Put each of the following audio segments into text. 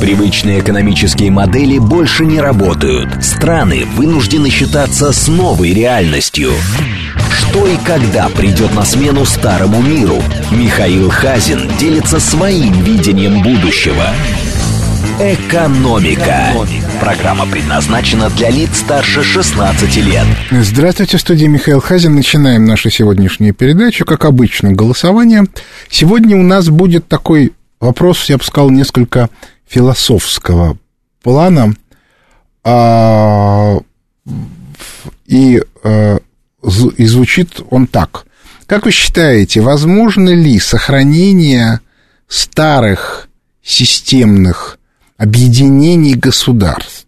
Привычные экономические модели больше не работают. Страны вынуждены считаться с новой реальностью. Что и когда придет на смену старому миру? Михаил Хазин делится своим видением будущего. Экономика. Программа предназначена для лиц старше 16 лет. Здравствуйте, в студии Михаил Хазин. Начинаем нашу сегодняшнюю передачу. Как обычно, голосование. Сегодня у нас будет такой вопрос, я бы сказал, несколько философского плана. А, и, а, и звучит он так. Как вы считаете, возможно ли сохранение старых системных объединений государств,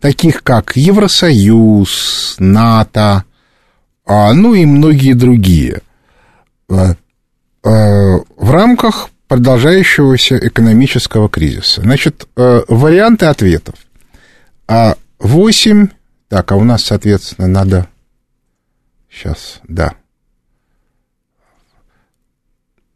таких как Евросоюз, НАТО, а, ну и многие другие, а, а, в рамках продолжающегося экономического кризиса. Значит, варианты ответов. 8, так, а у нас, соответственно, надо... Сейчас, да.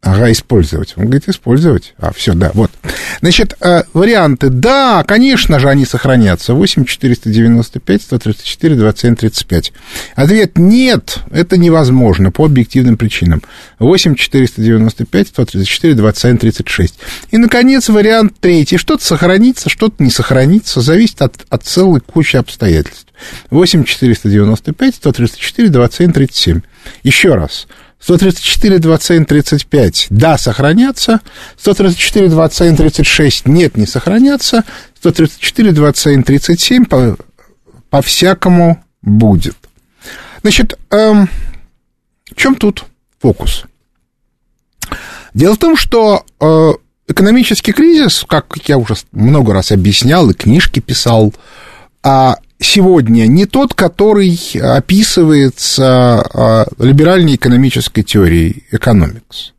Ага, использовать. Он говорит, использовать. А, все, да, вот. Значит, э, варианты. Да, конечно же, они сохранятся. 8 495 134 27 35. Ответ нет, это невозможно по объективным причинам. 8 495 134 27 36. И, наконец, вариант третий. Что-то сохранится, что-то не сохранится. Зависит от, от целой кучи обстоятельств. 8 495 134 27 37. Еще раз. 134, 21, 35, да, сохранятся. 134, 21, 36, нет, не сохранятся. 134, 21, 37, по, по-всякому будет. Значит, эм, в чем тут фокус? Дело в том, что э, экономический кризис, как я уже много раз объяснял и книжки писал, а сегодня не тот, который описывается а, либеральной экономической теорией экономикс.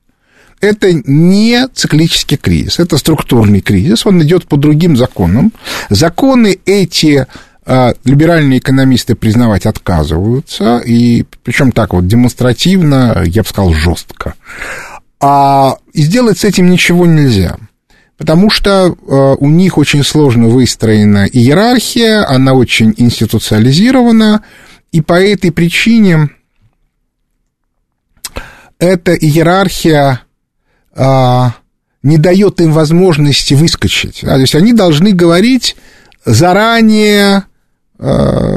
Это не циклический кризис, это структурный кризис, он идет по другим законам. Законы эти а, либеральные экономисты признавать отказываются, и причем так вот демонстративно, я бы сказал, жестко. А, и сделать с этим ничего нельзя потому что э, у них очень сложно выстроена иерархия, она очень институциализирована, и по этой причине эта иерархия а, не дает им возможности выскочить. то есть они должны говорить заранее э,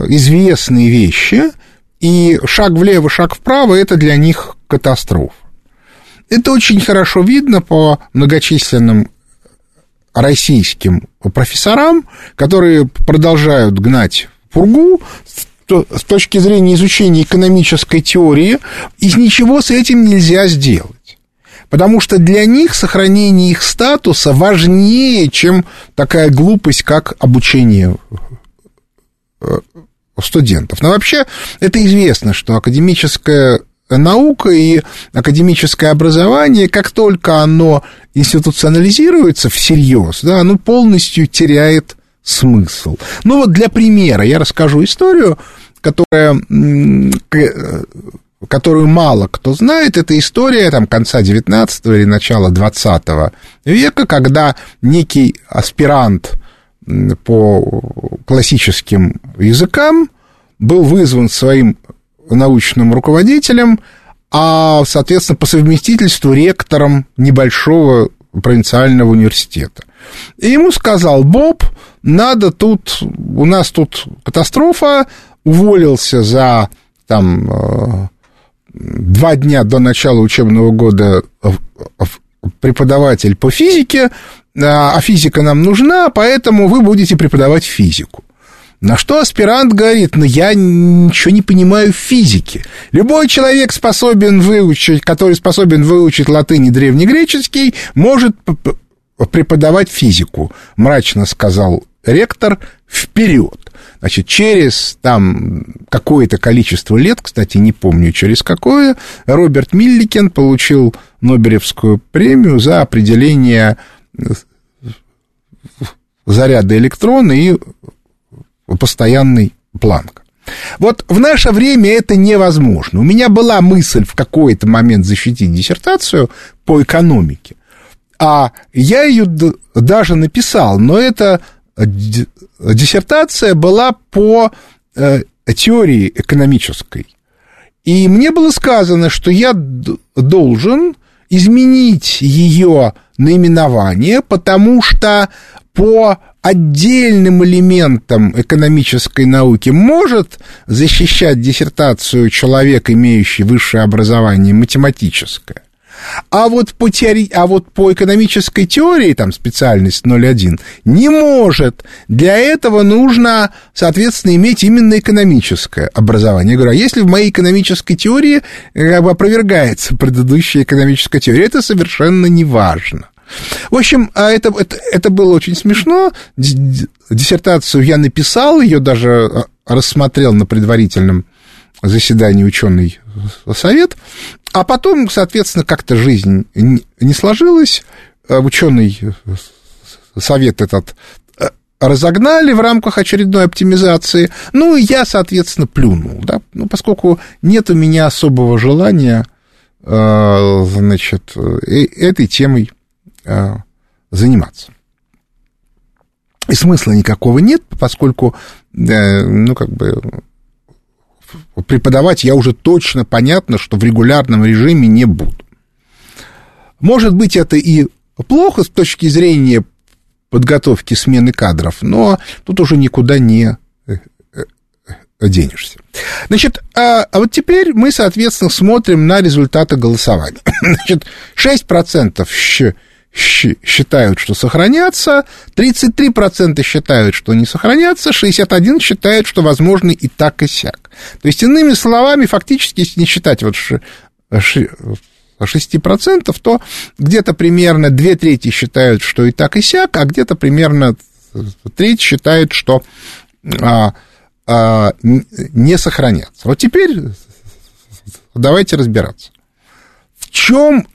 известные вещи, и шаг влево, шаг вправо – это для них катастрофа. Это очень хорошо видно по многочисленным российским профессорам, которые продолжают гнать пургу с точки зрения изучения экономической теории, из ничего с этим нельзя сделать. Потому что для них сохранение их статуса важнее, чем такая глупость, как обучение э, студентов. Но вообще это известно, что академическая наука и академическое образование, как только оно институционализируется всерьез, да, оно полностью теряет смысл. Ну вот для примера я расскажу историю, которая, которую мало кто знает. Это история там, конца 19 или начала 20 века, когда некий аспирант по классическим языкам был вызван своим научным руководителем, а, соответственно, по совместительству ректором небольшого провинциального университета. И ему сказал, Боб, надо тут, у нас тут катастрофа, уволился за там э, два дня до начала учебного года преподаватель по физике, а физика нам нужна, поэтому вы будете преподавать физику. На что аспирант говорит, ну я ничего не понимаю в физике. Любой человек способен выучить, который способен выучить латынь и древнегреческий, может преподавать физику, мрачно сказал ректор, вперед. Значит, через там какое-то количество лет, кстати, не помню через какое, Роберт Милликен получил Нобелевскую премию за определение заряда электрона и постоянный планк. Вот в наше время это невозможно. У меня была мысль в какой-то момент защитить диссертацию по экономике. А я ее даже написал, но эта диссертация была по э, теории экономической. И мне было сказано, что я должен изменить ее наименование, потому что по отдельным элементам экономической науки может защищать диссертацию человек, имеющий высшее образование математическое. А вот по, теори... а вот по экономической теории, там специальность 0.1, не может. Для этого нужно, соответственно, иметь именно экономическое образование. Я говорю, а если в моей экономической теории как бы опровергается предыдущая экономическая теория, это совершенно не важно. В общем, а это, это, это было очень смешно. Диссертацию я написал, ее даже а, рассмотрел на предварительном заседании ученый совет, а потом, соответственно, как-то жизнь не сложилась, э, ученый совет этот э, разогнали в рамках очередной оптимизации, ну, и я, соответственно, плюнул, да, ну, поскольку нет у меня особого желания, э, значит, этой темой заниматься. И смысла никакого нет, поскольку, ну, как бы, преподавать я уже точно понятно, что в регулярном режиме не буду. Может быть, это и плохо с точки зрения подготовки смены кадров, но тут уже никуда не э, э, денешься. Значит, а, а вот теперь мы, соответственно, смотрим на результаты голосования. Значит, 6% считают, что сохранятся, 33% считают, что не сохранятся, 61% считают, что возможно и так, и сяк. То есть, иными словами, фактически, если не считать вот 6%, то где-то примерно две трети считают, что и так, и сяк, а где-то примерно треть считает, что а, а, не сохранятся. Вот теперь давайте разбираться. В чем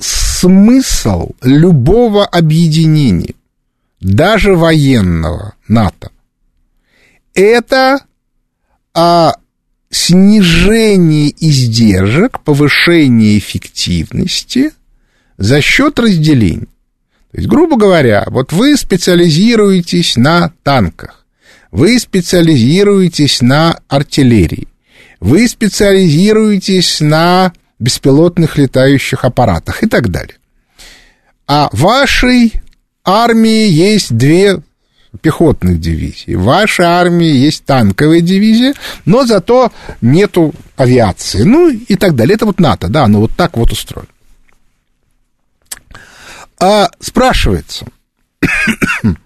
смысл любого объединения, даже военного НАТО, это а, снижение издержек, повышение эффективности за счет разделений. То есть, грубо говоря, вот вы специализируетесь на танках, вы специализируетесь на артиллерии, вы специализируетесь на беспилотных летающих аппаратах и так далее. А вашей армии есть две пехотных дивизии. В вашей армии есть танковая дивизия, но зато нету авиации. Ну и так далее. Это вот НАТО, да, оно вот так вот устроено. А, спрашивается,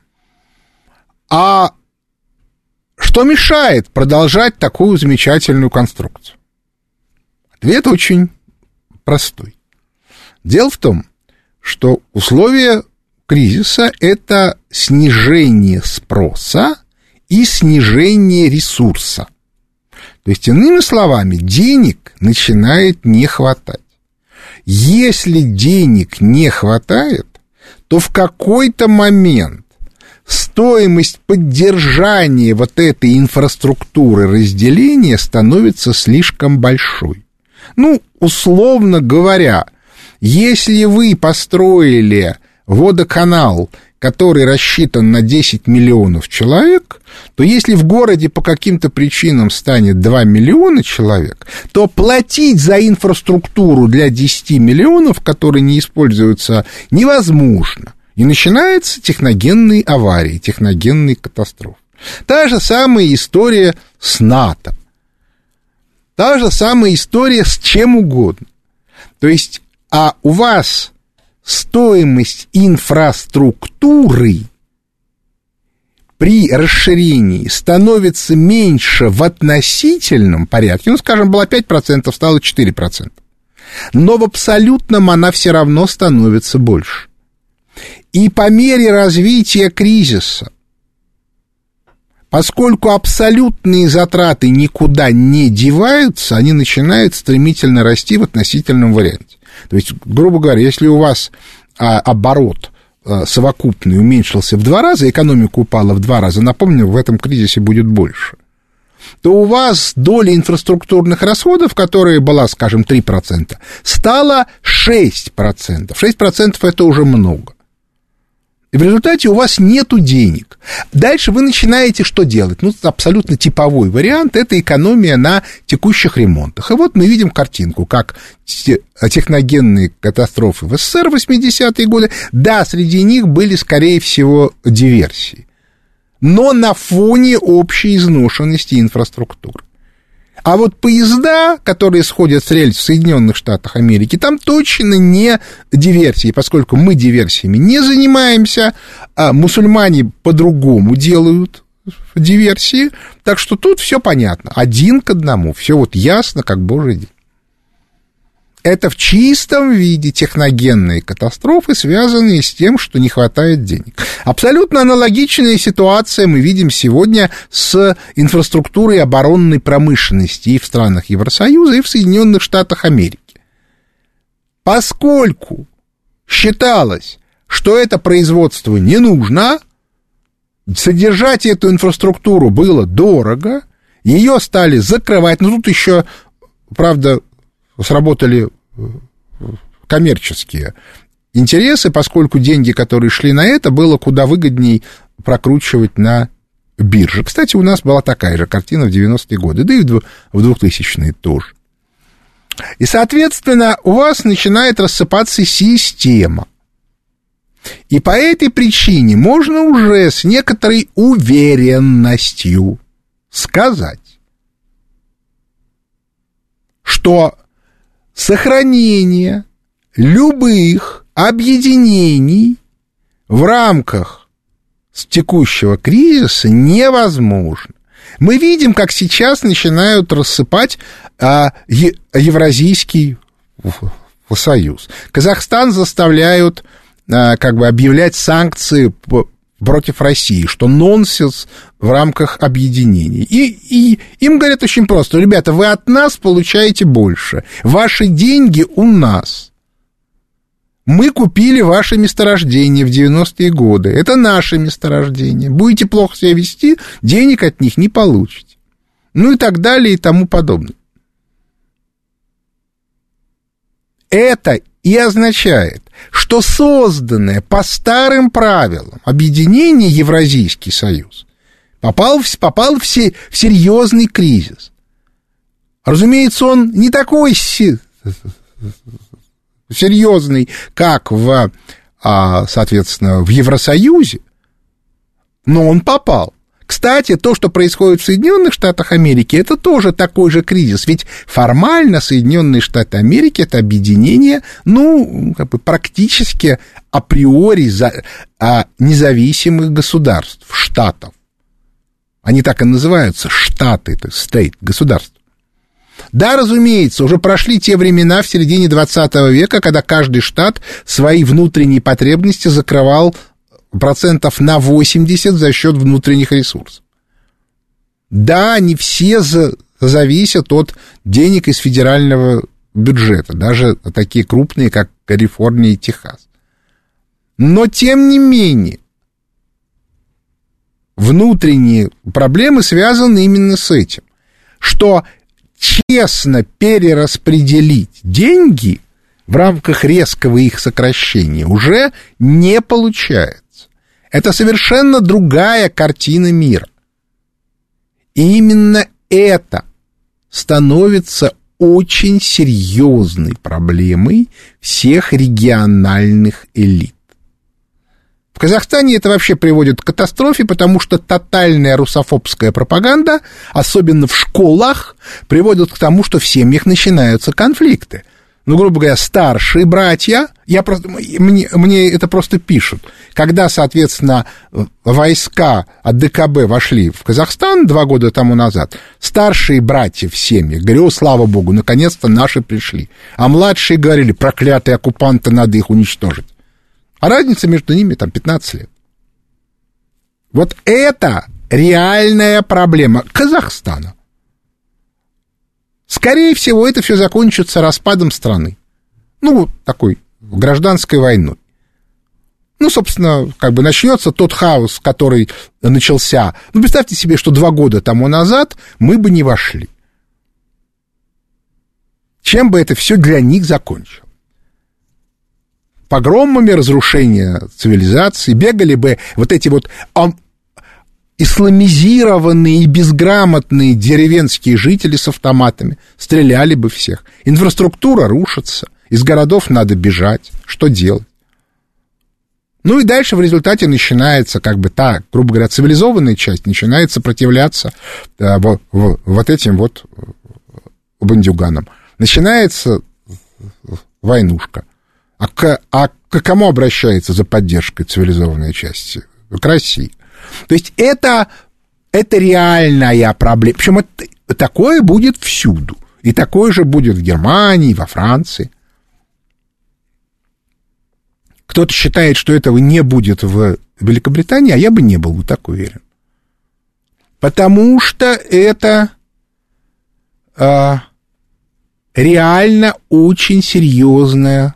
а что мешает продолжать такую замечательную конструкцию? Ответ очень простой. Дело в том, что условия кризиса – это снижение спроса и снижение ресурса. То есть, иными словами, денег начинает не хватать. Если денег не хватает, то в какой-то момент стоимость поддержания вот этой инфраструктуры разделения становится слишком большой. Ну, условно говоря, если вы построили водоканал, который рассчитан на 10 миллионов человек, то если в городе по каким-то причинам станет 2 миллиона человек, то платить за инфраструктуру для 10 миллионов, которые не используются, невозможно. И начинаются техногенные аварии, техногенные катастрофы. Та же самая история с НАТО. Та же самая история с чем угодно. То есть, а у вас стоимость инфраструктуры при расширении становится меньше в относительном порядке, ну, скажем, было 5%, стало 4%, но в абсолютном она все равно становится больше. И по мере развития кризиса Поскольку абсолютные затраты никуда не деваются, они начинают стремительно расти в относительном варианте. То есть, грубо говоря, если у вас а, оборот а, совокупный уменьшился в два раза, экономика упала в два раза, напомню, в этом кризисе будет больше, то у вас доля инфраструктурных расходов, которая была, скажем, 3%, стала 6%. 6% это уже много. И в результате у вас нету денег. Дальше вы начинаете что делать? Ну, абсолютно типовой вариант – это экономия на текущих ремонтах. И вот мы видим картинку, как техногенные катастрофы в СССР в 80-е годы, да, среди них были, скорее всего, диверсии, но на фоне общей изношенности инфраструктуры. А вот поезда, которые сходят с рельс в Соединенных Штатах Америки, там точно не диверсии, поскольку мы диверсиями не занимаемся, а мусульмане по-другому делают диверсии. Так что тут все понятно. Один к одному. Все вот ясно, как божий день. Это в чистом виде техногенные катастрофы, связанные с тем, что не хватает денег. Абсолютно аналогичная ситуация мы видим сегодня с инфраструктурой оборонной промышленности и в странах Евросоюза, и в Соединенных Штатах Америки. Поскольку считалось, что это производство не нужно, содержать эту инфраструктуру было дорого, ее стали закрывать, но тут еще, правда, сработали э, коммерческие интересы, поскольку деньги, которые шли на это, было куда выгодней прокручивать на бирже. Кстати, у нас была такая же картина в 90-е годы, да и в 2000-е тоже. И, соответственно, у вас начинает рассыпаться система. И по этой причине можно уже с некоторой уверенностью сказать, что сохранение любых объединений в рамках текущего кризиса невозможно. Мы видим, как сейчас начинают рассыпать а, Евразийский союз. Казахстан заставляют а, как бы объявлять санкции против России, что нонсенс в рамках объединений. И, и им говорят очень просто, ребята, вы от нас получаете больше, ваши деньги у нас. Мы купили ваше месторождение в 90-е годы. Это наше месторождение. Будете плохо себя вести, денег от них не получите. Ну и так далее и тому подобное. Это и означает, что созданное по старым правилам объединение Евразийский союз попал, в, попал в, се, в серьезный кризис. Разумеется, он не такой серьезный, как в, а, соответственно, в Евросоюзе, но он попал. Кстати, то, что происходит в Соединенных Штатах Америки, это тоже такой же кризис. Ведь формально Соединенные Штаты Америки это объединение, ну, как бы практически априори за, а, независимых государств, штатов. Они так и называются, штаты, это стейт, государство. Да, разумеется, уже прошли те времена в середине 20 века, когда каждый штат свои внутренние потребности закрывал процентов на 80 за счет внутренних ресурсов. Да, не все за, зависят от денег из федерального бюджета, даже такие крупные, как Калифорния и Техас. Но, тем не менее, внутренние проблемы связаны именно с этим, что честно перераспределить деньги в рамках резкого их сокращения уже не получается. Это совершенно другая картина мира. И именно это становится очень серьезной проблемой всех региональных элит. В Казахстане это вообще приводит к катастрофе, потому что тотальная русофобская пропаганда, особенно в школах, приводит к тому, что в семьях начинаются конфликты ну, грубо говоря, старшие братья, я просто, мне, мне это просто пишут, когда, соответственно, войска от ДКБ вошли в Казахстан два года тому назад, старшие братья в семье говорю, слава богу, наконец-то наши пришли, а младшие говорили, проклятые оккупанты, надо их уничтожить. А разница между ними там 15 лет. Вот это реальная проблема Казахстана. Скорее всего, это все закончится распадом страны. Ну, такой гражданской войной. Ну, собственно, как бы начнется тот хаос, который начался. Ну, представьте себе, что два года тому назад мы бы не вошли. Чем бы это все для них закончилось? погромами разрушения цивилизации, бегали бы вот эти вот исламизированные и безграмотные деревенские жители с автоматами, стреляли бы всех. Инфраструктура рушится, из городов надо бежать. Что делать? Ну и дальше в результате начинается, как бы та, грубо говоря, цивилизованная часть начинает сопротивляться э, вот, вот этим вот э, бандюганам. Начинается войнушка. А к, а к кому обращается за поддержкой цивилизованной части? К России. То есть это, это реальная проблема. Причем это, такое будет всюду. И такое же будет в Германии, во Франции. Кто-то считает, что этого не будет в Великобритании, а я бы не был бы так уверен. Потому что это а, реально очень серьезная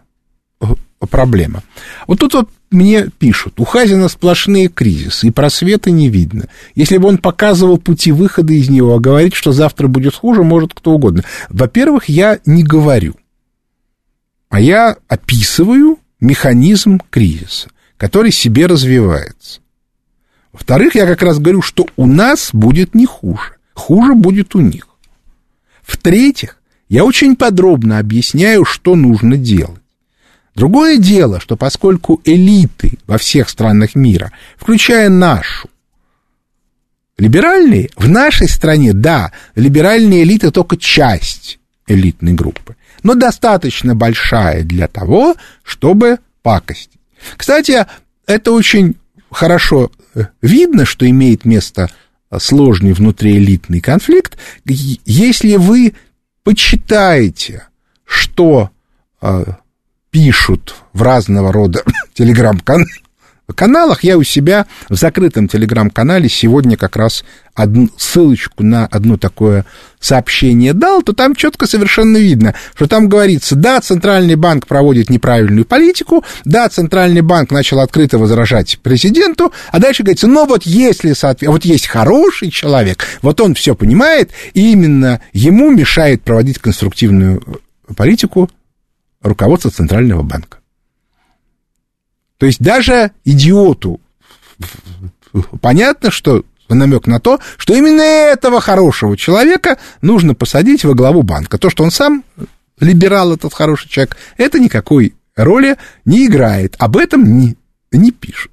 проблема. Вот тут вот мне пишут, у Хазина сплошные кризисы, и просвета не видно. Если бы он показывал пути выхода из него, а говорить, что завтра будет хуже, может кто угодно. Во-первых, я не говорю, а я описываю механизм кризиса, который себе развивается. Во-вторых, я как раз говорю, что у нас будет не хуже, хуже будет у них. В-третьих, я очень подробно объясняю, что нужно делать. Другое дело, что поскольку элиты во всех странах мира, включая нашу, либеральные, в нашей стране, да, либеральные элиты только часть элитной группы, но достаточно большая для того, чтобы пакостить. Кстати, это очень хорошо э, видно, что имеет место сложный внутриэлитный конфликт, если вы почитаете, что э, пишут в разного рода телеграм-каналах, каналах. Я у себя в закрытом телеграм-канале сегодня как раз одну, ссылочку на одно такое сообщение дал, то там четко совершенно видно, что там говорится, да, Центральный банк проводит неправильную политику, да, Центральный банк начал открыто возражать президенту, а дальше говорится, ну вот если, вот есть хороший человек, вот он все понимает, и именно ему мешает проводить конструктивную политику руководство Центрального банка. То есть даже идиоту понятно, что намек на то, что именно этого хорошего человека нужно посадить во главу банка. То, что он сам либерал, этот хороший человек, это никакой роли не играет. Об этом не, не пишут.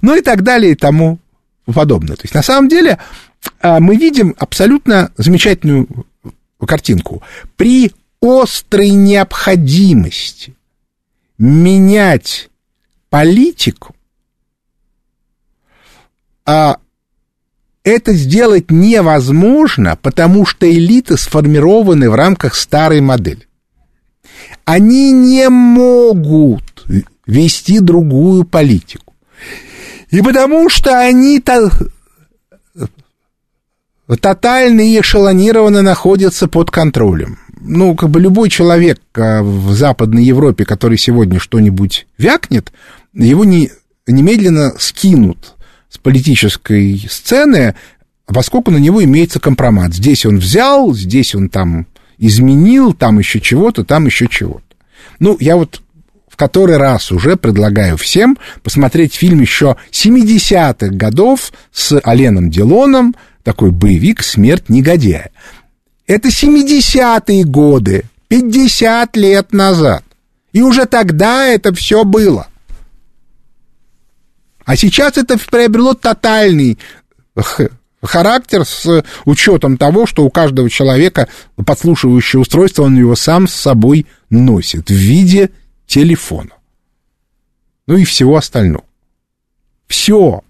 Ну и так далее и тому подобное. То есть на самом деле а, мы видим абсолютно замечательную картинку. При острой необходимости менять политику, а это сделать невозможно, потому что элиты сформированы в рамках старой модели. Они не могут вести другую политику. И потому что они тотально и эшелонированно находятся под контролем ну, как бы любой человек а, в Западной Европе, который сегодня что-нибудь вякнет, его не, немедленно скинут с политической сцены, поскольку на него имеется компромат. Здесь он взял, здесь он там изменил, там еще чего-то, там еще чего-то. Ну, я вот в который раз уже предлагаю всем посмотреть фильм еще 70-х годов с Оленом Делоном, такой боевик «Смерть негодяя». Это 70-е годы, 50 лет назад. И уже тогда это все было. А сейчас это приобрело тотальный характер с учетом того, что у каждого человека подслушивающее устройство, он его сам с собой носит в виде телефона. Ну и всего остального. Все.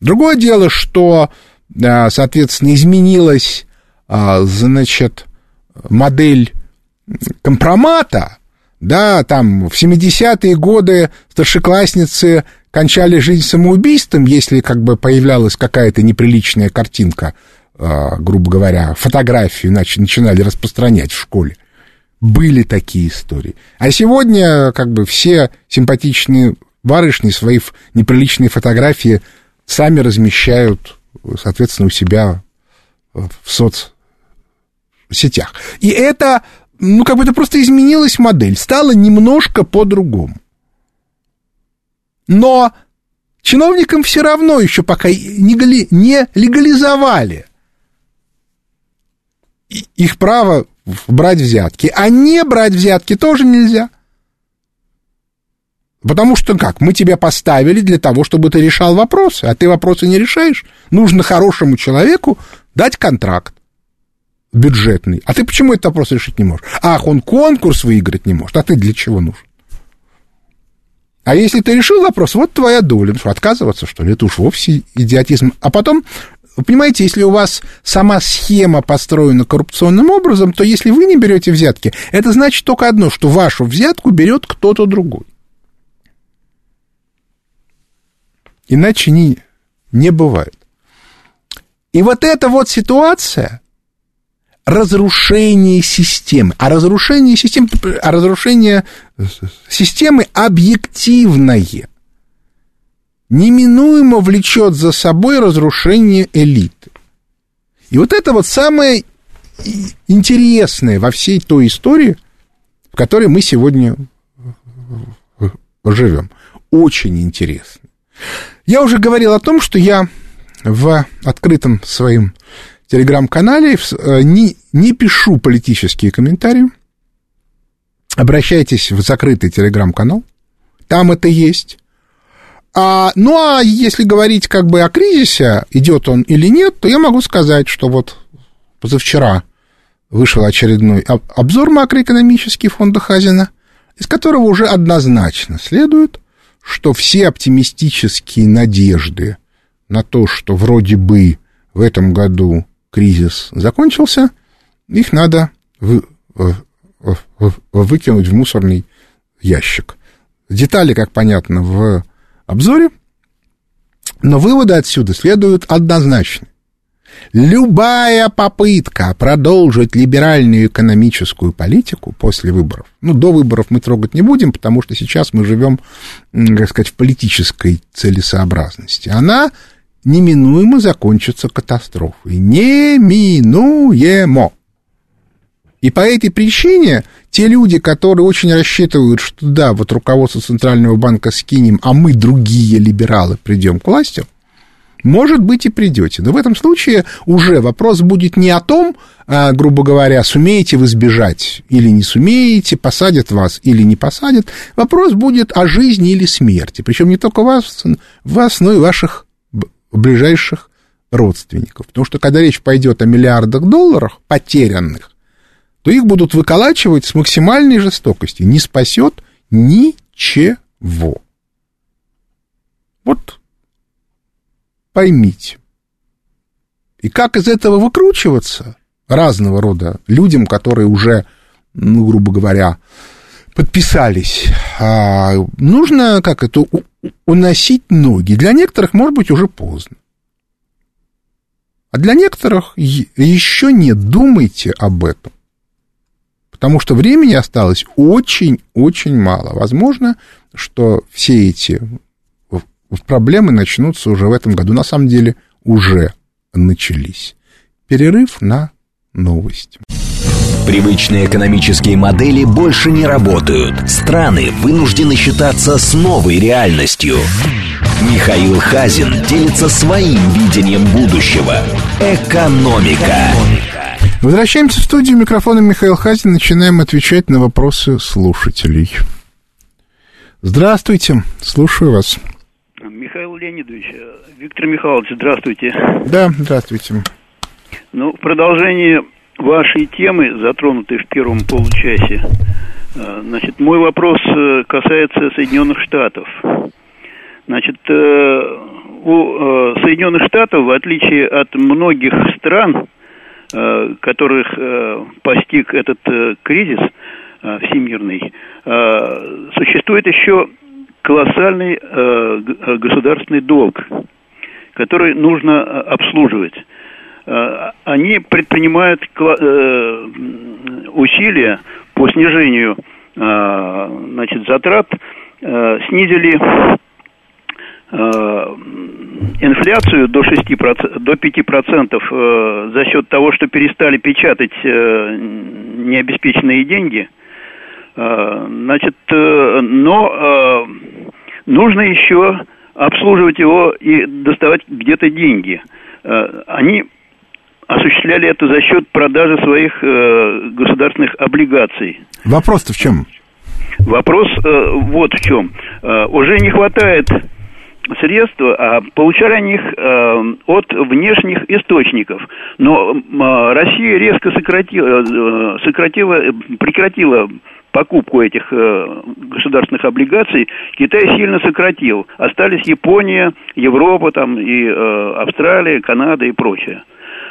Другое дело, что, соответственно, изменилась а, значит, модель компромата, да, там в 70-е годы старшеклассницы кончали жизнь самоубийством, если как бы появлялась какая-то неприличная картинка, а, грубо говоря, фотографию иначе начинали распространять в школе. Были такие истории. А сегодня как бы все симпатичные барышни свои неприличные фотографии сами размещают, соответственно, у себя в соц сетях. И это ну, как бы это просто изменилась модель, стало немножко по-другому. Но чиновникам все равно еще пока не легализовали их право брать взятки, а не брать взятки тоже нельзя. Потому что как? Мы тебя поставили для того, чтобы ты решал вопросы, а ты вопросы не решаешь. Нужно хорошему человеку дать контракт бюджетный. А ты почему этот вопрос решить не можешь? Ах, он конкурс выиграть не может. А ты для чего нужен? А если ты решил вопрос, вот твоя доля. Ну что, отказываться, что ли? Это уж вовсе идиотизм. А потом, вы понимаете, если у вас сама схема построена коррупционным образом, то если вы не берете взятки, это значит только одно, что вашу взятку берет кто-то другой. Иначе не, не бывает. И вот эта вот ситуация разрушение системы. А разрушение системы, а разрушение системы объективное неминуемо влечет за собой разрушение элиты. И вот это вот самое интересное во всей той истории, в которой мы сегодня живем. Очень интересно. Я уже говорил о том, что я в открытом своем телеграм-канале э, не, не пишу политические комментарии. Обращайтесь в закрытый телеграм-канал. Там это есть. А, ну, а если говорить как бы о кризисе, идет он или нет, то я могу сказать, что вот позавчера вышел очередной обзор макроэкономический фонда Хазина, из которого уже однозначно следует, что все оптимистические надежды на то, что вроде бы в этом году кризис закончился, их надо вы, выкинуть в мусорный ящик. Детали, как понятно, в обзоре, но выводы отсюда следуют однозначно. Любая попытка продолжить либеральную экономическую политику после выборов, ну, до выборов мы трогать не будем, потому что сейчас мы живем, как сказать, в политической целесообразности, она неминуемо закончится катастрофой. Неминуемо. И по этой причине те люди, которые очень рассчитывают, что да, вот руководство Центрального банка скинем, а мы, другие либералы, придем к власти, может быть, и придете. Но в этом случае уже вопрос будет не о том, а, грубо говоря, сумеете вы сбежать или не сумеете, посадят вас или не посадят. Вопрос будет о жизни или смерти. Причем не только вас, вас но и ваших ближайших родственников. Потому что когда речь пойдет о миллиардах долларов потерянных, то их будут выколачивать с максимальной жестокостью. Не спасет ничего. Вот поймите. И как из этого выкручиваться разного рода людям, которые уже, ну, грубо говоря, подписались, а, нужно как это уносить ноги. Для некоторых, может быть, уже поздно. А для некоторых еще не думайте об этом. Потому что времени осталось очень-очень мало. Возможно, что все эти проблемы начнутся уже в этом году. На самом деле уже начались. Перерыв на новости. Привычные экономические модели больше не работают. Страны вынуждены считаться с новой реальностью. Михаил Хазин делится своим видением будущего. Экономика. Возвращаемся в студию. Микрофона Михаил Хазин. Начинаем отвечать на вопросы слушателей. Здравствуйте. Слушаю вас. Михаил Леонидович, Виктор Михайлович, здравствуйте. Да, здравствуйте. Ну, в продолжении вашей темы, затронутой в первом получасе, э, значит, мой вопрос э, касается Соединенных Штатов. Значит, э, у Соединенных Штатов, в отличие от многих стран, которых постиг этот кризис всемирный, существует еще колоссальный государственный долг, который нужно обслуживать. Э, они предпринимают э, усилия по снижению э, значит, затрат, снизили инфляцию до 6%, до 5% за счет того, что перестали печатать необеспеченные деньги. Значит, но нужно еще обслуживать его и доставать где-то деньги. Они осуществляли это за счет продажи своих э, государственных облигаций. Вопрос-то в чем? Вопрос э, вот в чем. Э, уже не хватает средств, а получали они их э, от внешних источников. Но э, Россия резко сократила, э, сократила, прекратила покупку этих э, государственных облигаций Китай сильно сократил. Остались Япония, Европа, там, и э, Австралия, Канада и прочее.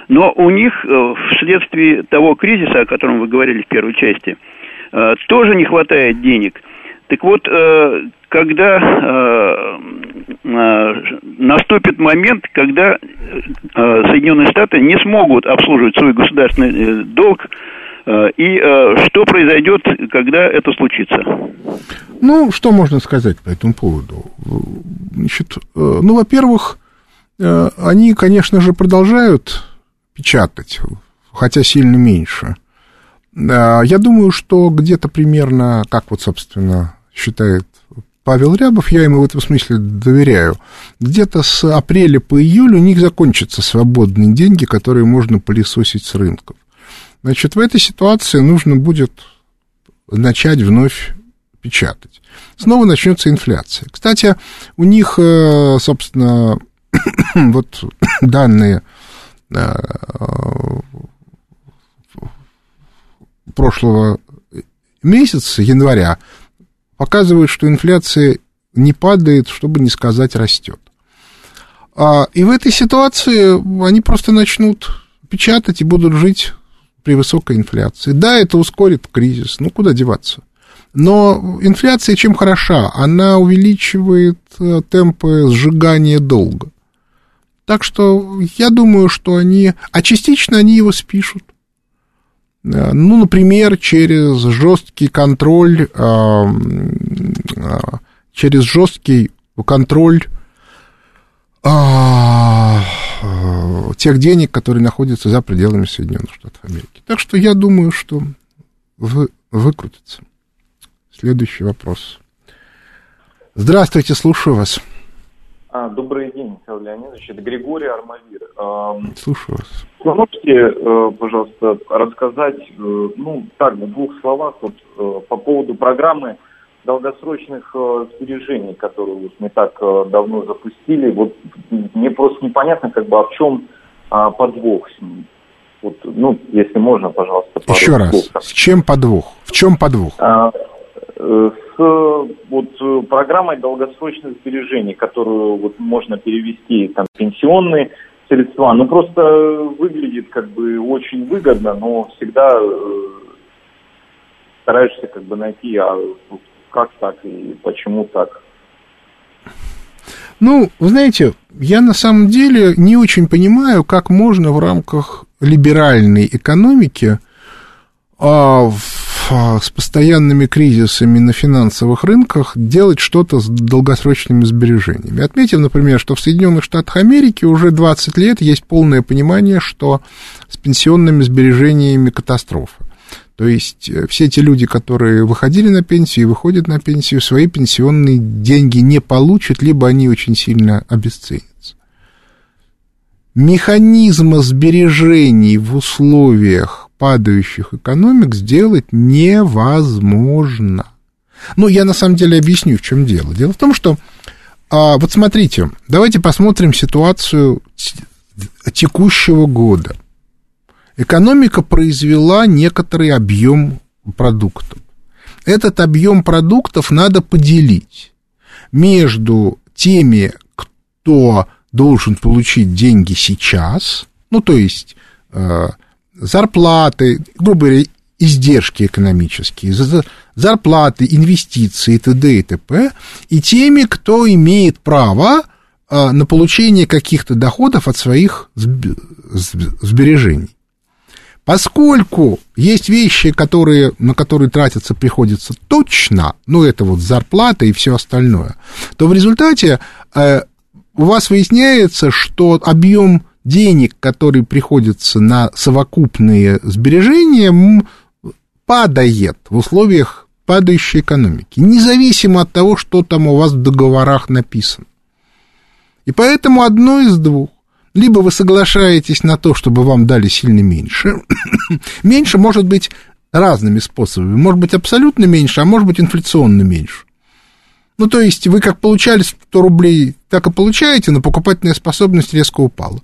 Но у них э, вследствие того кризиса, о котором вы говорили в первой части, э, тоже не хватает денег. Так вот, э, когда наступит момент, когда Соединенные Штаты не смогут обслуживать свой государственный долг, и что произойдет, когда это случится? Ну, что можно сказать по этому поводу? Значит, ну, во-первых, они, конечно же, продолжают печатать, хотя сильно меньше. Я думаю, что где-то примерно, как вот, собственно, считает Павел Рябов, я ему в этом смысле доверяю, где-то с апреля по июль у них закончатся свободные деньги, которые можно пылесосить с рынков. Значит, в этой ситуации нужно будет начать вновь печатать. Снова начнется инфляция. Кстати, у них, э, собственно, вот данные прошлого месяца, января, показывают, что инфляция не падает, чтобы не сказать растет. А, и в этой ситуации они просто начнут печатать и будут жить при высокой инфляции. Да, это ускорит кризис, ну куда деваться. Но инфляция чем хороша? Она увеличивает э, темпы сжигания долга. Так что я думаю, что они... А частично они его спишут. Э, ну, например, через жесткий контроль, э, через жесткий контроль тех денег, которые находятся за пределами Соединенных Штатов Америки. Так что я думаю, что вы, выкрутится. Следующий вопрос. Здравствуйте, слушаю вас. А, добрый день, Михаил Леонидович. Это Григорий Армавир. Слушаю вас. Вы можете, э, пожалуйста, рассказать, э, ну, так, в двух словах, вот, э, по поводу программы долгосрочных сбережений, которую вот не так давно запустили. Вот мне просто непонятно, как бы, а в чем а, подвох с ним. Вот, ну, если можно, пожалуйста. Еще раз. Слов. С чем подвох? В чем подвох? А, с вот программой долгосрочных сбережений, которую вот можно перевести там пенсионные средства. Ну просто выглядит как бы очень выгодно, но всегда э, стараешься как бы найти, а как так и почему так. Ну, вы знаете, я на самом деле не очень понимаю, как можно в рамках либеральной экономики а, в, с постоянными кризисами на финансовых рынках делать что-то с долгосрочными сбережениями. Отметим, например, что в Соединенных Штатах Америки уже 20 лет есть полное понимание, что с пенсионными сбережениями катастрофа. То есть э, все те люди, которые выходили на пенсию и выходят на пенсию, свои пенсионные деньги не получат, либо они очень сильно обесценятся. Механизма сбережений в условиях падающих экономик сделать невозможно. Ну, я на самом деле объясню, в чем дело. Дело в том, что, а, вот смотрите, давайте посмотрим ситуацию текущего года – экономика произвела некоторый объем продуктов. Этот объем продуктов надо поделить между теми, кто должен получить деньги сейчас, ну, то есть э, зарплаты, грубо говоря, издержки экономические, зарплаты, инвестиции и т.д. и т.п., и теми, кто имеет право э, на получение каких-то доходов от своих сбережений. Поскольку есть вещи, которые, на которые тратиться приходится точно, ну, это вот зарплата и все остальное, то в результате э, у вас выясняется, что объем денег, который приходится на совокупные сбережения, падает в условиях падающей экономики, независимо от того, что там у вас в договорах написано. И поэтому одно из двух. Либо вы соглашаетесь на то, чтобы вам дали сильно меньше. меньше может быть разными способами. Может быть абсолютно меньше, а может быть инфляционно меньше. Ну, то есть вы как получали 100 рублей, так и получаете, но покупательная способность резко упала.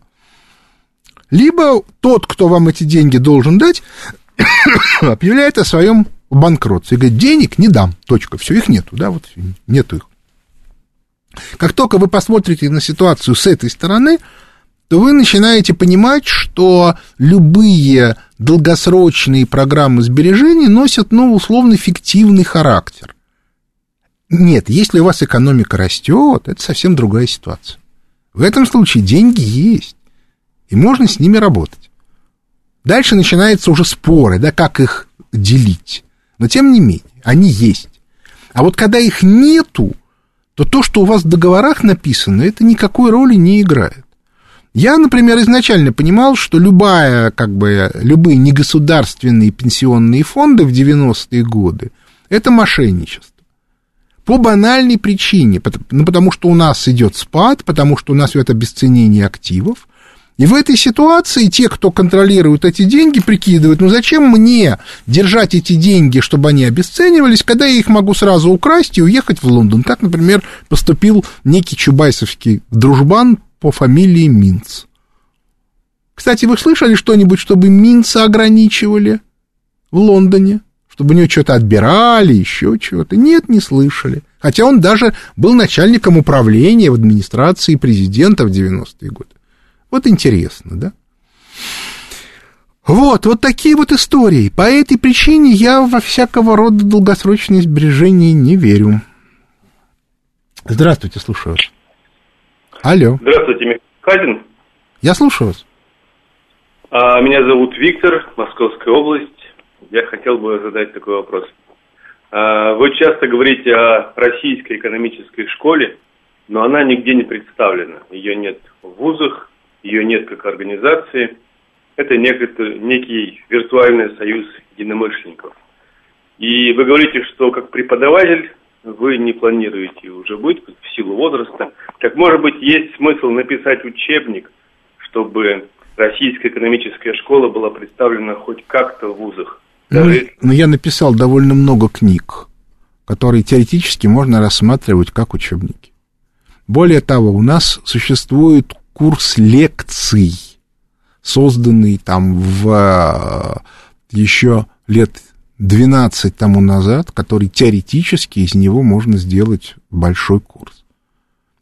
Либо тот, кто вам эти деньги должен дать, объявляет о своем банкротстве и говорит, денег не дам, точка, все, их нету, да, вот нету их. Как только вы посмотрите на ситуацию с этой стороны, то вы начинаете понимать, что любые долгосрочные программы сбережений носят, ну, условно, фиктивный характер. Нет, если у вас экономика растет, это совсем другая ситуация. В этом случае деньги есть, и можно с ними работать. Дальше начинаются уже споры, да, как их делить. Но тем не менее, они есть. А вот когда их нету, то то, что у вас в договорах написано, это никакой роли не играет. Я, например, изначально понимал, что любая, как бы, любые негосударственные пенсионные фонды в 90-е годы – это мошенничество. По банальной причине, ну, потому что у нас идет спад, потому что у нас идет обесценение активов, и в этой ситуации те, кто контролирует эти деньги, прикидывают, ну зачем мне держать эти деньги, чтобы они обесценивались, когда я их могу сразу украсть и уехать в Лондон. Так, например, поступил некий чубайсовский дружбан по фамилии Минц. Кстати, вы слышали что-нибудь, чтобы Минца ограничивали в Лондоне? Чтобы у него что-то отбирали, еще чего-то? Нет, не слышали. Хотя он даже был начальником управления в администрации президента в 90-е годы. Вот интересно, да? Вот, вот такие вот истории. По этой причине я во всякого рода долгосрочные сбережения не верю. Здравствуйте, слушаю вас. Алло. Здравствуйте, Михаил Я слушаю вас. А, меня зовут Виктор, Московская область. Я хотел бы задать такой вопрос. А, вы часто говорите о российской экономической школе, но она нигде не представлена. Ее нет в вузах, ее нет как организации. Это некий, некий виртуальный союз единомышленников. И вы говорите, что как преподаватель вы не планируете уже быть в силу возраста, так может быть есть смысл написать учебник, чтобы российская экономическая школа была представлена хоть как-то в вузах. Ну, ну, я написал довольно много книг, которые теоретически можно рассматривать как учебники. Более того, у нас существует курс лекций, созданный там в э, еще лет 12 тому назад, который теоретически из него можно сделать большой курс.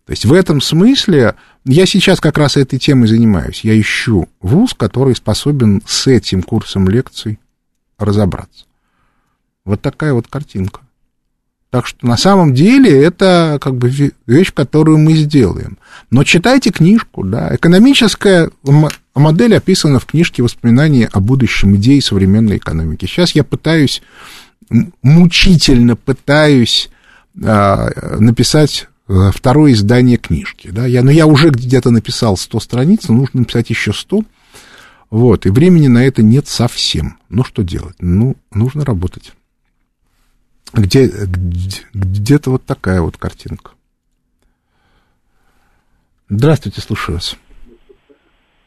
То есть в этом смысле я сейчас как раз этой темой занимаюсь. Я ищу вуз, который способен с этим курсом лекций разобраться. Вот такая вот картинка. Так что на самом деле это как бы вещь, которую мы сделаем. Но читайте книжку, да. Экономическая модель описана в книжке «Воспоминания о будущем идеи современной экономики». Сейчас я пытаюсь, мучительно пытаюсь а, написать э, второе издание книжки. Да? Я, но я уже где-то написал 100 страниц, нужно написать еще 100. Вот, и времени на это нет совсем. Ну, что делать? Ну, нужно работать где, где-то вот такая вот картинка. Здравствуйте, слушаю вас.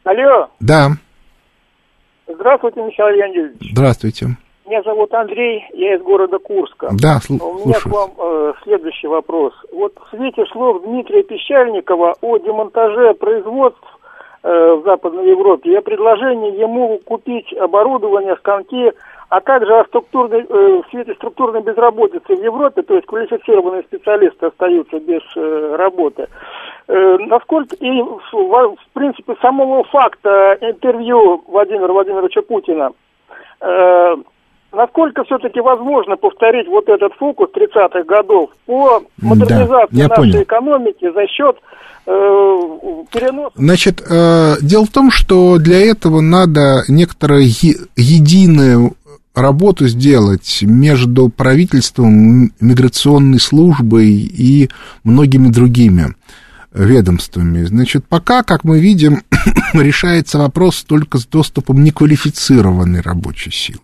Алло. Да. Здравствуйте, Михаил Леонидович. Здравствуйте. Меня зовут Андрей, я из города Курска. Да, слу- У меня слушаю. к вам э, следующий вопрос. Вот в свете слов Дмитрия Пещальникова о демонтаже производств э, в Западной Европе, я предложение ему купить оборудование, станки а также о структурной, э, в свете структурной безработицы в Европе, то есть квалифицированные специалисты остаются без э, работы. Э, насколько и в, в принципе самого факта интервью Владимира Владимировича Путина, э, насколько все-таки возможно повторить вот этот фокус 30-х годов по модернизации да, нашей понял. экономики за счет э, переноса Значит, э, дело в том, что для этого надо некоторое единое работу сделать между правительством, миграционной службой и многими другими ведомствами. Значит, пока, как мы видим, решается вопрос только с доступом неквалифицированной рабочей силы.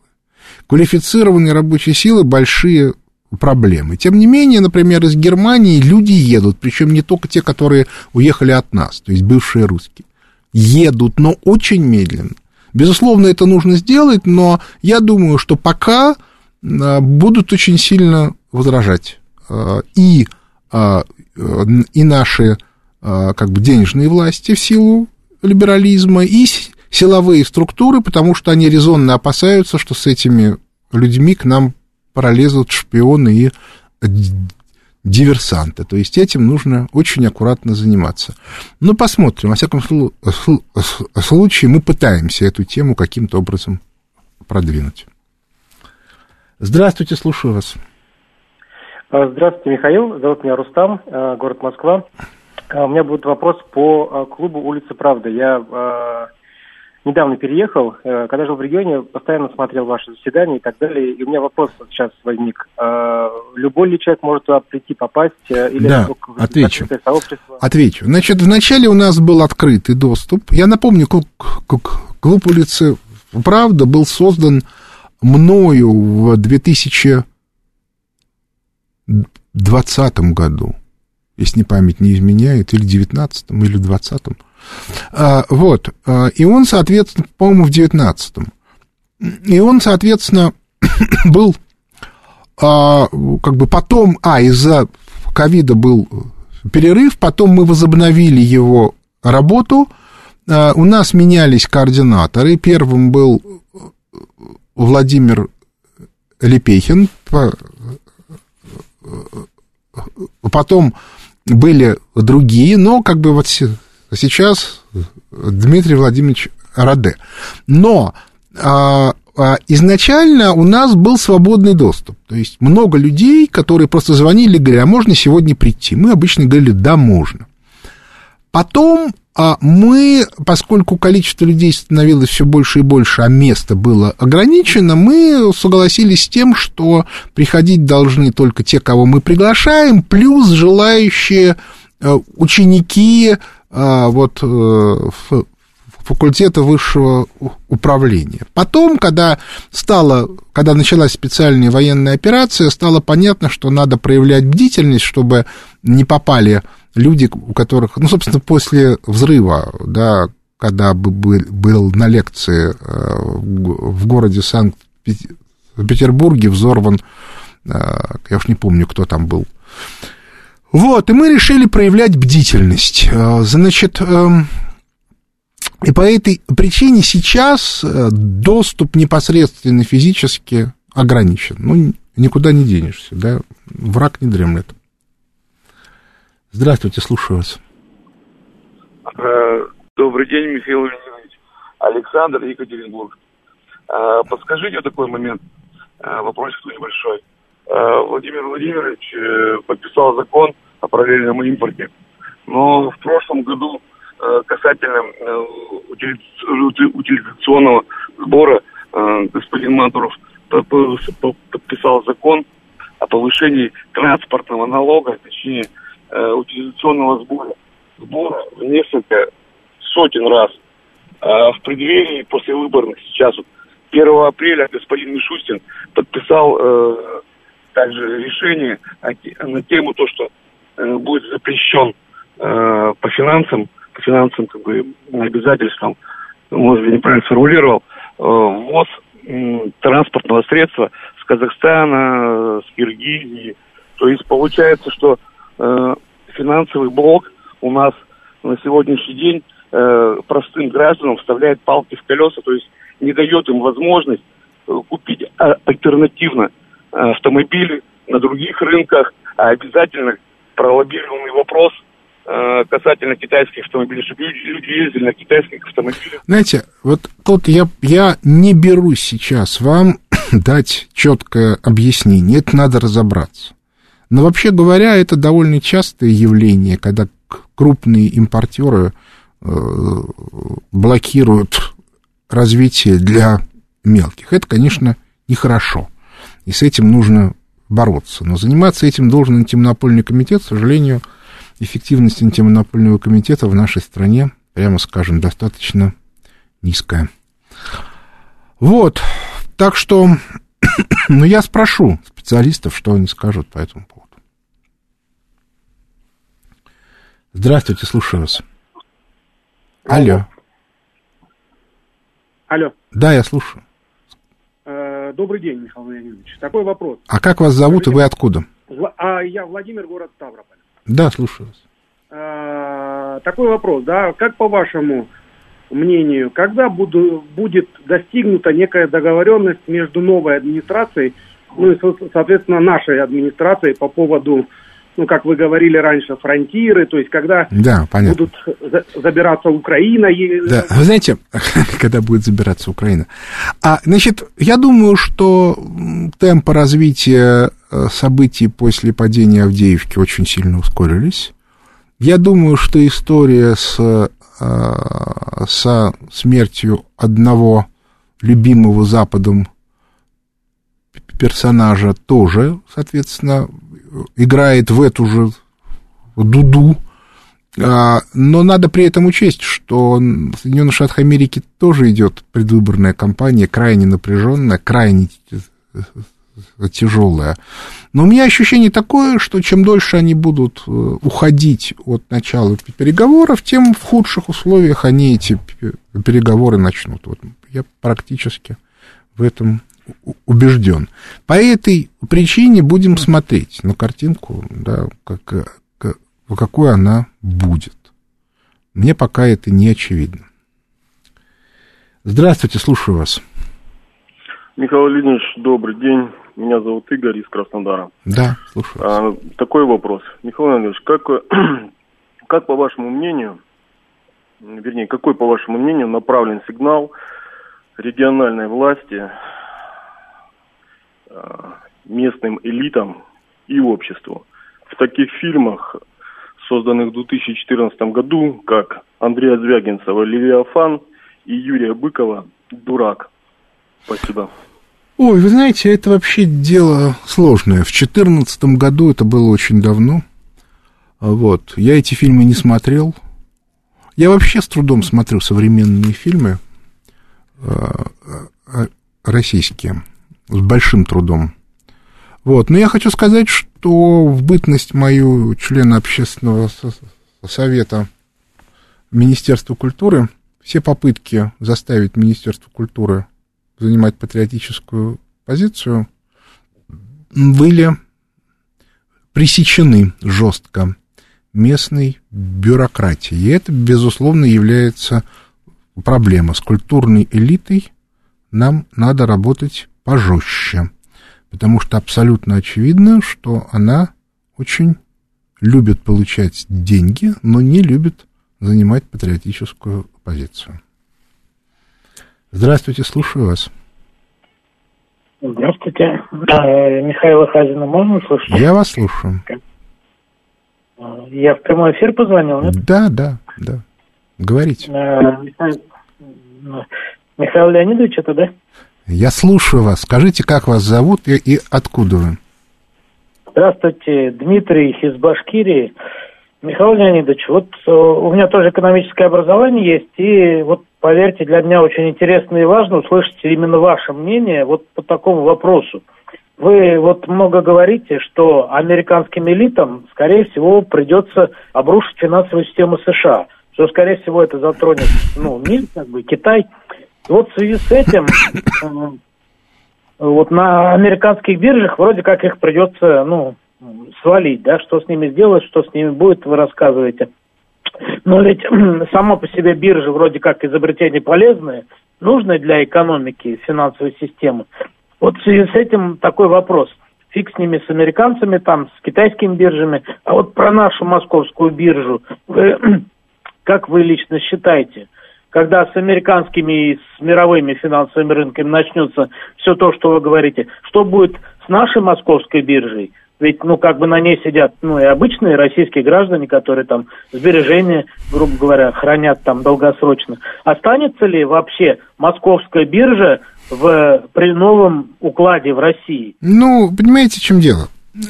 квалифицированной рабочей силы большие проблемы. Тем не менее, например, из Германии люди едут, причем не только те, которые уехали от нас, то есть бывшие русские. Едут, но очень медленно. Безусловно, это нужно сделать, но я думаю, что пока а, будут очень сильно возражать. А, и, а, и наши как бы денежные власти в силу либерализма, и силовые структуры, потому что они резонно опасаются, что с этими людьми к нам пролезут шпионы и диверсанты. То есть этим нужно очень аккуратно заниматься. Но посмотрим. Во всяком случае, мы пытаемся эту тему каким-то образом продвинуть. Здравствуйте, слушаю вас. А, здравствуйте, Михаил. Зовут меня Рустам, а, город Москва. А, у меня будет вопрос по клубу «Улица Правда». Я недавно переехал, э, когда жил в регионе, постоянно смотрел ваши заседания и так далее. И у меня вопрос сейчас возник. Э, любой ли человек может туда прийти, попасть? Э, или да, отвечу. Отвечу. Значит, вначале у нас был открытый доступ. Я напомню, клуб улицы «Правда» был создан мною в 2020 году, если не память не изменяет, или 19 или 20 а, вот. А, и он, соответственно, по-моему, в 19-м. И он, соответственно, был а, как бы потом, а, из-за ковида был перерыв, потом мы возобновили его работу, у нас менялись координаторы, первым был Владимир Лепехин, потом были другие, но как бы вот а сейчас Дмитрий Владимирович Раде. Но а, а, изначально у нас был свободный доступ. То есть много людей, которые просто звонили и говорили, а можно сегодня прийти? Мы обычно говорили, да, можно. Потом а мы, поскольку количество людей становилось все больше и больше, а место было ограничено, мы согласились с тем, что приходить должны только те, кого мы приглашаем, плюс желающие э, ученики а, вот э, факультета высшего управления. Потом, когда стало, когда началась специальная военная операция, стало понятно, что надо проявлять бдительность, чтобы не попали люди, у которых, ну, собственно, после взрыва, да, когда был, на лекции э, в городе Санкт-Петербурге взорван, э, я уж не помню, кто там был, вот, и мы решили проявлять бдительность. Э, значит, эм, и по этой причине сейчас э, доступ непосредственно физически ограничен. Ну, никуда не денешься, да, враг не дремлет. Здравствуйте, слушаю вас. Э, добрый день, Михаил Леонидович. Александр, Екатеринбург. Подскажите такой момент, вопросик небольшой. Э, Владимир Владимирович э, подписал закон о параллельном импорте. Но в прошлом году э, касательно утилизационного сбора господин Мантуров подписал закон о повышении транспортного налога, точнее, утилизационного сбора, сбора в несколько сотен раз. А в преддверии после выборных сейчас вот 1 апреля господин Мишустин подписал также решение на тему то, что э, будет запрещен э, по финансам, по финансовым как бы обязательствам, может быть, неправильно сформулировал, э, ввоз транспортного средства с Казахстана, с Киргизии. То есть получается, что финансовый блок у нас на сегодняшний день простым гражданам вставляет палки в колеса, то есть не дает им возможность купить а, альтернативно автомобили на других рынках, а обязательно пролоббированный вопрос э, касательно китайских автомобилей, чтобы люди ездили на китайских автомобилях. Знаете, вот тут я, я не берусь сейчас вам дать четкое объяснение, это надо разобраться. Но вообще говоря, это довольно частое явление, когда крупные импортеры э, блокируют развитие для мелких. Это, конечно, нехорошо и с этим нужно бороться. Но заниматься этим должен антимонопольный комитет. К сожалению, эффективность антимонопольного комитета в нашей стране, прямо скажем, достаточно низкая. Вот, так что Но я спрошу специалистов, что они скажут по этому поводу. Здравствуйте, слушаю вас. Алло. Алло. Да, я слушаю. Добрый день, Михаил Леонидович. Такой вопрос. А как вас зовут и вы откуда? А я Владимир, город Ставрополь. Да, слушаю вас. Э, Такой вопрос, да, как по вашему мнению, когда буду, будет достигнута некая договоренность между новой администрацией, ну и, со- соответственно, нашей администрацией по поводу, ну, как вы говорили раньше, фронтиры, то есть когда Да, понятно. будут за- забираться Украина, и- Да, вы знаете, когда будет забираться Украина. А, значит, я думаю, что темпы развития э, событий после падения Авдеевки очень сильно ускорились. Я думаю, что история с, э, со смертью одного любимого Западом персонажа тоже, соответственно, играет в эту же дуду. А, Но надо при этом учесть, что в Соединенных Штатах Америки тоже идет предвыборная кампания, крайне напряженная, крайне тяжелая. Но у меня ощущение такое, что чем дольше они будут э, уходить от начала переговоров, тем в худших условиях они эти переговоры начнут. Вот я практически в этом убежден. По этой причине будем смотреть на картинку, да, как, как- какой она будет. Мне пока это не очевидно. Здравствуйте, слушаю вас. Михаил Леонидович, добрый день. Меня зовут Игорь из Краснодара. Да, слушаю. А, такой вопрос. Михаил Леонидович, как, как по вашему мнению, вернее, какой по вашему мнению направлен сигнал региональной власти местным элитам и обществу в таких фильмах, созданных в 2014 году, как Андрея Звягинцева «Левиафан» и Юрия Быкова «Дурак». Спасибо. Ой, вы знаете, это вообще дело сложное. В 2014 году это было очень давно. А Вот. Я эти фильмы не смотрел. Я вообще с трудом смотрю современные фильмы э, э, российские. С большим трудом. Вот. Но я хочу сказать, что в бытность мою члена общественного со- совета Министерства культуры все попытки заставить Министерство культуры занимать патриотическую позицию были пресечены жестко местной бюрократией. И это, безусловно, является проблемой. С культурной элитой нам надо работать пожестче, потому что абсолютно очевидно, что она очень любит получать деньги, но не любит занимать патриотическую позицию. Здравствуйте, слушаю вас. Здравствуйте. А, Михаила Хазина можно слышать? Я вас слушаю. Я в прямой эфир позвонил, нет? Да, да, да. Говорите. А, Михаил, Михаил Леонидович, это да? Я слушаю вас. Скажите, как вас зовут и, и откуда вы? Здравствуйте, Дмитрий из Башкирии. Михаил Леонидович, вот э, у меня тоже экономическое образование есть, и вот поверьте, для меня очень интересно и важно услышать именно ваше мнение вот по такому вопросу. Вы вот много говорите, что американским элитам, скорее всего, придется обрушить финансовую систему США, что, скорее всего, это затронет, ну, мир, как бы, Китай. Вот в связи с этим э, вот на американских биржах вроде как их придется, ну, свалить, да, что с ними сделать, что с ними будет, вы рассказываете. Но ведь сама по себе биржа вроде как изобретение полезное, нужное для экономики, финансовой системы. Вот в связи с этим такой вопрос. Фиг с ними, с американцами, там, с китайскими биржами. А вот про нашу московскую биржу, вы, как вы лично считаете, когда с американскими и с мировыми финансовыми рынками начнется все то, что вы говорите, что будет с нашей московской биржей? Ведь, ну, как бы на ней сидят, ну, и обычные российские граждане, которые там сбережения, грубо говоря, хранят там долгосрочно. Останется ли вообще московская биржа в, при новом укладе в России? Ну, понимаете, в чем дело?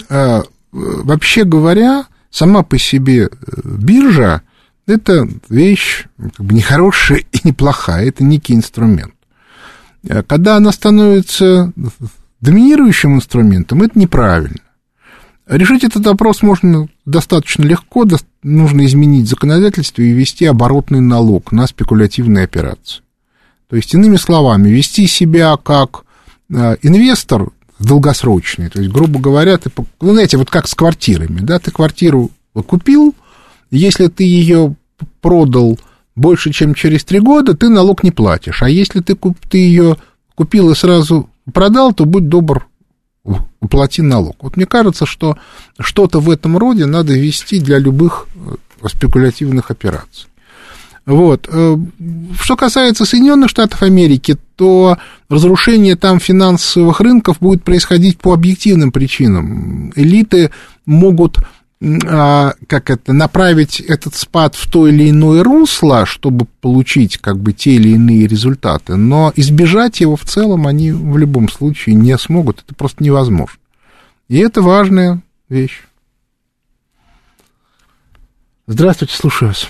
А, вообще говоря, сама по себе биржа это вещь как бы нехорошая и неплохая, это некий инструмент. Когда она становится доминирующим инструментом, это неправильно. Решить этот вопрос можно достаточно легко, нужно изменить законодательство и ввести оборотный налог на спекулятивные операции. То есть, иными словами, вести себя как э, инвестор долгосрочный, то есть, грубо говоря, ты, ну, знаете, вот как с квартирами, да, ты квартиру купил, если ты ее продал больше, чем через три года, ты налог не платишь, а если ты, ты ее купил и сразу продал, то будь добр, уплати налог. Вот мне кажется, что что-то в этом роде надо ввести для любых э, спекулятивных операций. Вот. Э, что касается Соединенных Штатов Америки, то разрушение там финансовых рынков будет происходить по объективным причинам. Элиты могут как это, направить этот спад в то или иное русло, чтобы получить как бы те или иные результаты, но избежать его в целом они в любом случае не смогут, это просто невозможно. И это важная вещь. Здравствуйте, слушаю вас.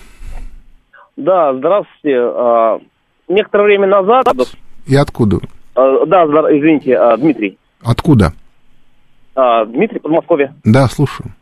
Да, здравствуйте. А, некоторое время назад... И откуда? А, да, извините, а, Дмитрий. Откуда? Дмитрий, Подмосковье. Да, слушаю.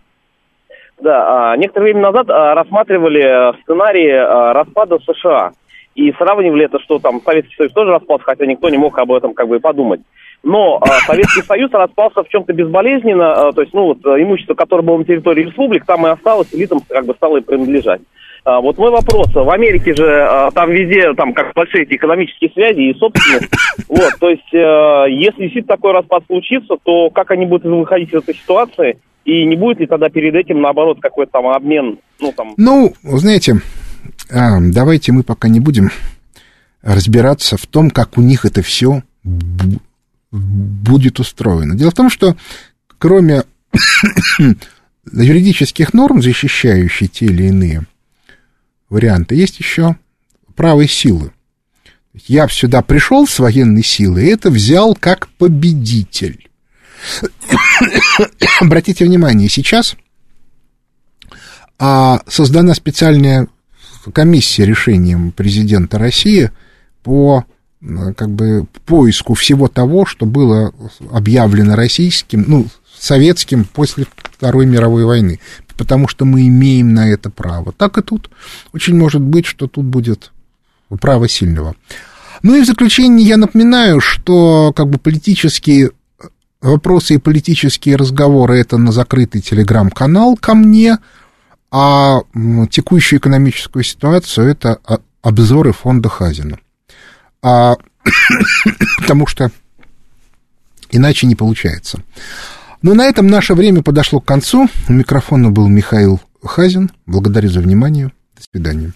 Да, некоторое время назад рассматривали сценарий распада США. И сравнивали это, что там Советский Союз тоже распался, хотя никто не мог об этом как бы подумать. Но Советский Союз распался в чем-то безболезненно, то есть, ну, вот, имущество, которое было на территории республик, там и осталось, элитам как бы стало и принадлежать. А, вот мой вопрос. В Америке же а, там везде, там как большие эти экономические связи и собственность. Вот, то есть, э, если действительно такой распад случится, то как они будут выходить из этой ситуации? И не будет ли тогда перед этим, наоборот, какой-то там обмен? Ну, там... ну знаете, а, давайте мы пока не будем разбираться в том, как у них это все будет устроено. Дело в том, что кроме юридических норм, защищающих те или иные варианты. Есть еще правой силы. Я сюда пришел с военной силой и это взял как победитель. Обратите внимание, сейчас а, создана специальная комиссия решением президента России по как бы поиску всего того, что было объявлено российским, ну, советским после Второй мировой войны потому что мы имеем на это право. Так и тут. Очень может быть, что тут будет право сильного. Ну и в заключение я напоминаю, что как бы политические вопросы и политические разговоры это на закрытый телеграм-канал ко мне, а текущую экономическую ситуацию это обзоры фонда Хазина. А, потому что иначе не получается. Ну, на этом наше время подошло к концу. У микрофона был Михаил Хазин. Благодарю за внимание. До свидания.